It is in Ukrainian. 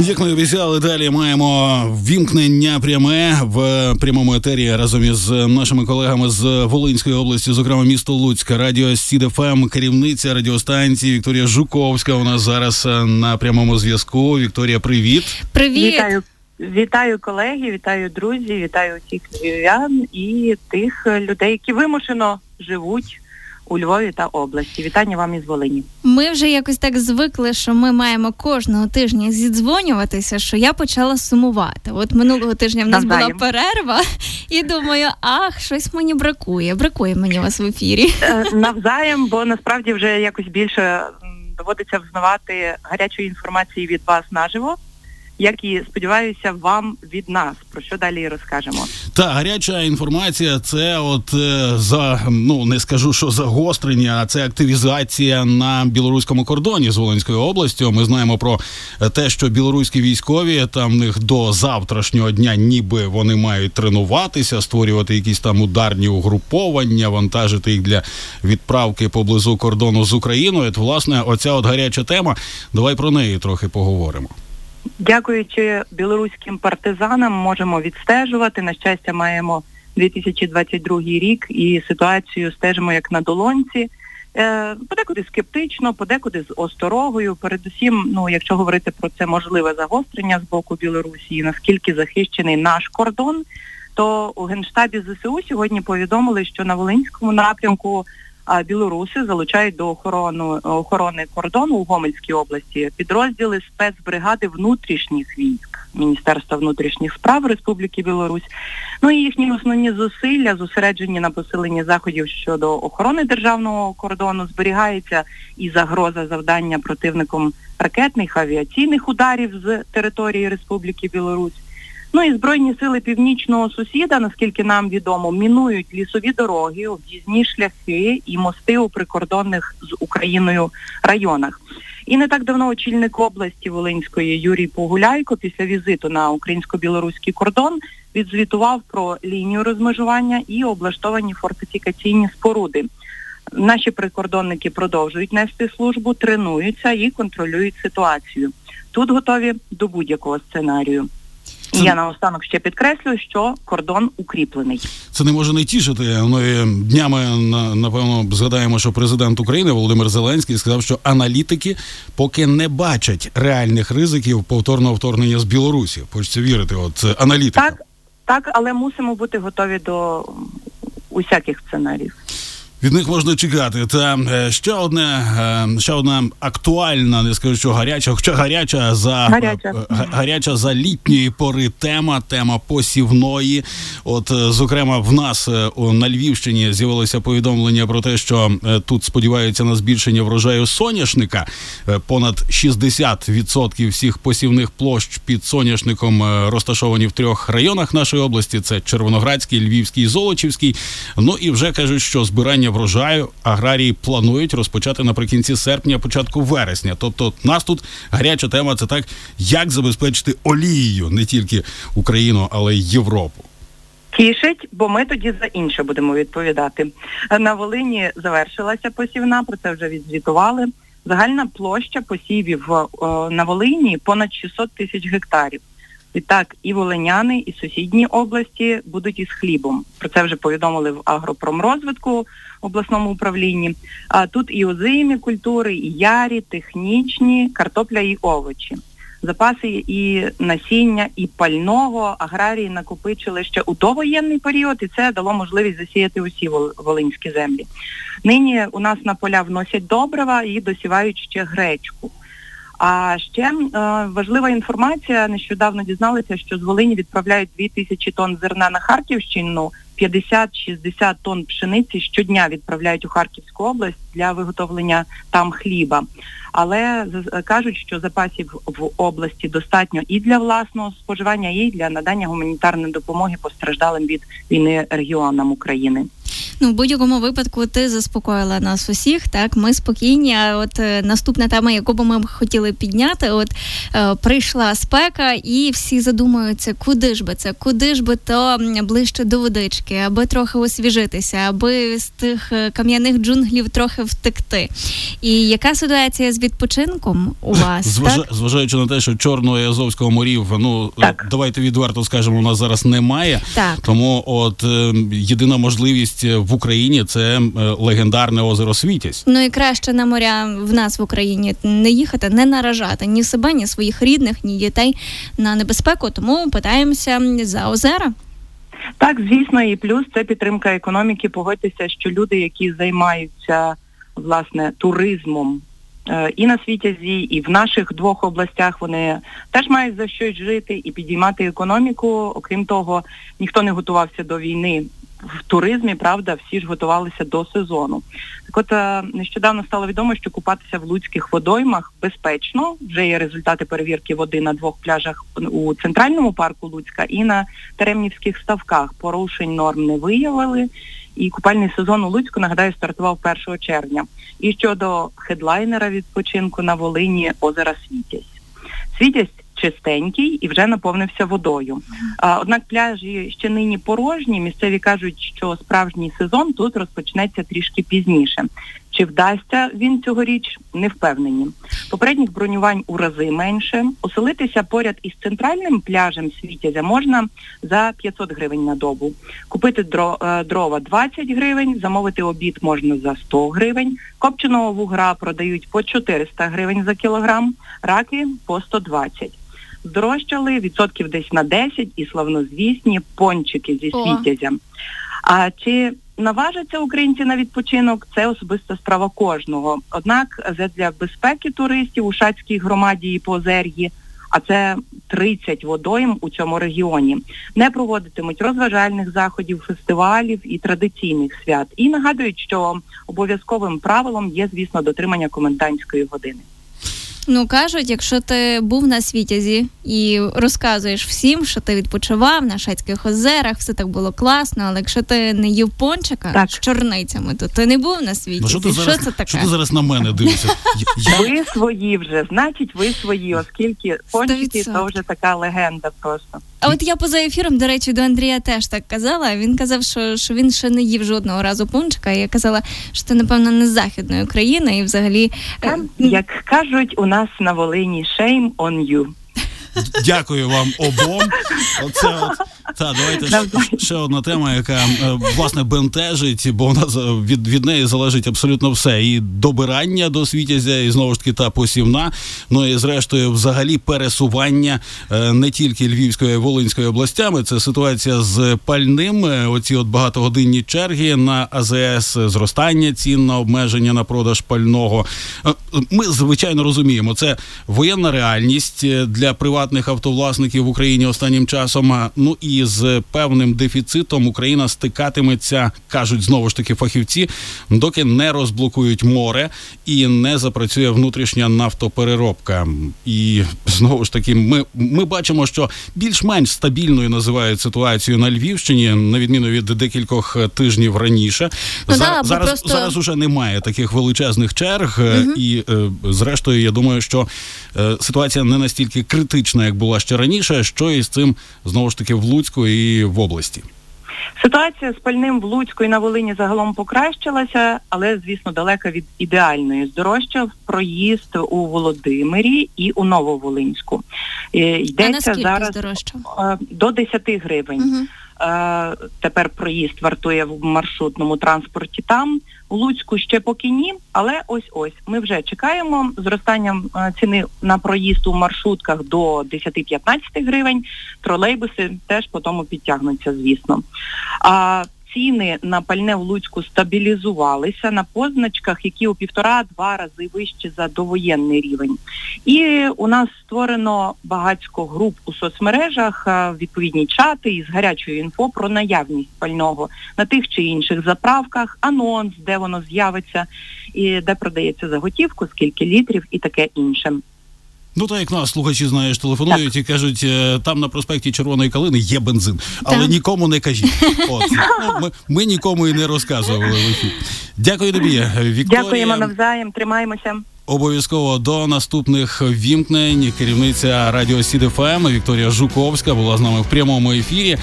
Як ми обіцяли, далі маємо вімкнення пряме в прямому етері разом із нашими колегами з Волинської області, зокрема місто Луцька, радіо СІДФМ, керівниця радіостанції Вікторія Жуковська. У нас зараз на прямому зв'язку. Вікторія, привіт, привіт. Вітаю. Вітаю колеги, вітаю друзі, вітаю усіх львів'ян і тих людей, які вимушено живуть у Львові та області. Вітання вам із Волині. Ми вже якось так звикли, що ми маємо кожного тижня зідзвонюватися, що я почала сумувати. От минулого тижня в нас Навзаєм. була перерва, і думаю, ах, щось мені бракує. Бракує мені вас в ефірі. Е, навзаєм, бо насправді вже якось більше доводиться взнавати гарячої інформації від вас наживо як і сподіваюся, вам від нас про що далі розкажемо. Та гаряча інформація це от е, за ну не скажу, що загострення, а це активізація на білоруському кордоні з Волинською областю. Ми знаємо про те, що білоруські військові там них до завтрашнього дня, ніби вони мають тренуватися, створювати якісь там ударні угруповання, вантажити їх для відправки поблизу кордону з Україною. От, власне, оця от гаряча тема. Давай про неї трохи поговоримо. Дякуючи білоруським партизанам, можемо відстежувати. На щастя, маємо 2022 рік і ситуацію стежимо як на долонці. Е, подекуди скептично, подекуди з осторогою. Передусім, ну якщо говорити про це можливе загострення з боку Білорусі, наскільки захищений наш кордон, то у генштабі ЗСУ сьогодні повідомили, що на Волинському напрямку білоруси залучають до охорони охорони кордону у Гомельській області підрозділи спецбригади внутрішніх військ Міністерства внутрішніх справ Республіки Білорусь. Ну і їхні основні зусилля зосереджені на посиленні заходів щодо охорони державного кордону. Зберігається і загроза завдання противником ракетних авіаційних ударів з території Республіки Білорусь. Ну і збройні сили північного сусіда, наскільки нам відомо, мінують лісові дороги, об'їзні шляхи і мости у прикордонних з Україною районах. І не так давно очільник області Волинської Юрій Погуляйко після візиту на українсько-білоруський кордон відзвітував про лінію розмежування і облаштовані фортифікаційні споруди. Наші прикордонники продовжують нести службу, тренуються і контролюють ситуацію. Тут готові до будь-якого сценарію. Це... Я наостанок ще підкреслюю, що кордон укріплений. Це не може не тішити. Ми днями напевно згадаємо, що президент України Володимир Зеленський сказав, що аналітики поки не бачать реальних ризиків повторного вторгнення з Білорусі. Хочеться вірити, от аналітика. Так, так, але мусимо бути готові до усяких сценаріїв. Від них можна чекати. Та е, ще одне, е, ще одна актуальна, не скажу, що гаряча, хоча гаряча за гаряча, е, гаряча за літньої пори тема, тема посівної. От, зокрема, в нас на Львівщині з'явилося повідомлення про те, що тут сподіваються на збільшення врожаю соняшника. Понад 60% всіх посівних площ під соняшником розташовані в трьох районах нашої області: це Червоноградський, Львівський, Золочівський. Ну і вже кажуть, що збирання врожаю аграрії планують розпочати наприкінці серпня, початку вересня. Тобто, нас тут гаряча тема це так, як забезпечити олією не тільки Україну, але й Європу. Тішить, бо ми тоді за інше будемо відповідати. На Волині завершилася посівна, про це вже відзвітували. Загальна площа посівів на Волині понад 600 тисяч гектарів. Відтак і волиняни, і сусідні області будуть із хлібом. Про це вже повідомили в агропромрозвитку обласному управлінні. А тут і озимі культури, і ярі, технічні, картопля і овочі. Запаси і насіння, і пального аграрії накопичили ще у довоєнний період, і це дало можливість засіяти усі волинські землі. Нині у нас на поля вносять добрива і досівають ще гречку. А ще е, важлива інформація. Нещодавно дізналися, що з Волині відправляють 2 тисячі тонн зерна на Харківщину, 50-60 тонн пшениці щодня відправляють у Харківську область для виготовлення там хліба. Але кажуть, що запасів в області достатньо і для власного споживання, і для надання гуманітарної допомоги постраждалим від війни регіонам України. Ну, в будь-якому випадку ти заспокоїла нас усіх. Так, ми спокійні. А от е, наступна тема, яку би ми хотіли підняти, от е, прийшла спека, і всі задумуються, куди ж би це, куди ж би то ближче до водички, аби трохи освіжитися, аби з тих е, кам'яних джунглів трохи втекти. І яка ситуація з відпочинком у вас? Зваж... так? Зважаючи на те, що Чорного і Азовського морів, ну так. давайте відверто скажемо, у нас зараз немає. Так. Тому от е, єдина можливість в Україні це е, легендарне озеро Світязь. Ну і краще на моря в нас в Україні не їхати, не наражати ні себе, ні своїх рідних, ні дітей на небезпеку. Тому питаємося за озера. Так, звісно, і плюс це підтримка економіки. Погодьтеся, що люди, які займаються власне туризмом е, і на світязі, і в наших двох областях, вони теж мають за щось жити і підіймати економіку. Окрім того, ніхто не готувався до війни в туризмі, правда, всі ж готувалися до сезону. Так от е, нещодавно стало відомо, що купатися в луцьких водоймах безпечно. Вже є результати перевірки води на двох пляжах у центральному парку Луцька і на Теремнівських ставках. Порушень норм не виявили. І купальний сезон у Луцьку, нагадаю, стартував 1 червня. І щодо хедлайнера відпочинку на Волині озера Світязь. Світязь чистенький і вже наповнився водою. А, Однак пляжі ще нині порожні. Місцеві кажуть, що справжній сезон тут розпочнеться трішки пізніше. Чи вдасться він цьогоріч, не впевнені. Попередніх бронювань у рази менше. Оселитися поряд із центральним пляжем Світязя можна за 500 гривень на добу. Купити е, дрова 20 гривень, замовити обід можна за 100 гривень. Копченого вугра продають по 400 гривень за кілограм, раки по 120 здорожчали відсотків десь на 10 і славнозвісні пончики зі світязем. А чи наважаться українці на відпочинок? Це особиста справа кожного. Однак для безпеки туристів у Шацькій громаді і Позер'ї, а це 30 водойм у цьому регіоні, не проводитимуть розважальних заходів, фестивалів і традиційних свят. І нагадують, що обов'язковим правилом є, звісно, дотримання комендантської години. Ну кажуть, якщо ти був на світязі і розказуєш всім, що ти відпочивав на Шацьких озерах, все так було класно. Але якщо ти не їв пончика так. з чорницями, то ти не був на світі. Ну, що, ти зараз, що це таке? Що ти зараз на мене дивишся? Я... Ви свої вже, значить, ви свої, оскільки пончики то вже така легенда просто. А от я поза ефіром, до речі, до Андрія теж так казала. Він казав, що що він ще не їв жодного разу пончика. І я казала, що це, напевно, не з західної України і взагалі. Там, як кажуть, у нас на Волині shame on you. Дякую вам обом. Оце от та давайте ще одна тема, яка е, власне бентежить, бо вона від від неї залежить абсолютно все. І добирання до світязя, і знову ж таки та посівна. Ну і зрештою, взагалі, пересування е, не тільки Львівської Волинської областями. Це ситуація з пальним. Е, оці от багатогодинні черги на АЗС, зростання цін на обмеження на продаж пального. Ми звичайно розуміємо, це воєнна реальність для приватних автовласників в Україні останнім часом. Ну і з певним дефіцитом Україна стикатиметься, кажуть знову ж таки фахівці, доки не розблокують море і не запрацює внутрішня нафтопереробка. І знову ж таки, ми ми бачимо, що більш-менш стабільною називають ситуацію на Львівщині, на відміну від декількох тижнів раніше. Ну, За, да, зараз просто... зараз уже немає таких величезних черг, угу. і е, зрештою, я думаю, що е, ситуація не настільки критична, як була ще раніше, що і з цим знову ж таки в Луцьку Луцьку і в області? Ситуація з пальним в Луцьку і на Волині загалом покращилася, але звісно далека від ідеальної. Здорожчав проїзд у Володимирі і у Нововолинську. Е, йдеться а зараз здорожчав? Е, до 10 гривень. Угу. Тепер проїзд вартує в маршрутному транспорті там. У Луцьку ще поки ні, але ось ось ми вже чекаємо зростанням е, ціни на проїзд у маршрутках до 10-15 гривень. Тролейбуси теж по тому підтягнуться, звісно. А ціни на пальне в Луцьку стабілізувалися на позначках, які у півтора-два рази вищі за довоєнний рівень. І у нас створено багатько груп у соцмережах, відповідні чати із гарячою інфо про наявність пального на тих чи інших заправках, анонс, де воно з'явиться, і де продається за готівку, скільки літрів і таке інше. Ну так як нас слухачі знаєш, телефонують так. і кажуть, е, там на проспекті Червоної Калини є бензин, але так. нікому не кажіть. От ну, ми, ми нікому і не розказували. Дякую тобі, Вікторія. Дякуємо навзаєм. Тримаємося. Обов'язково до наступних вімкнень керівниця радіо СІДФМ Вікторія Жуковська була з нами в прямому ефірі.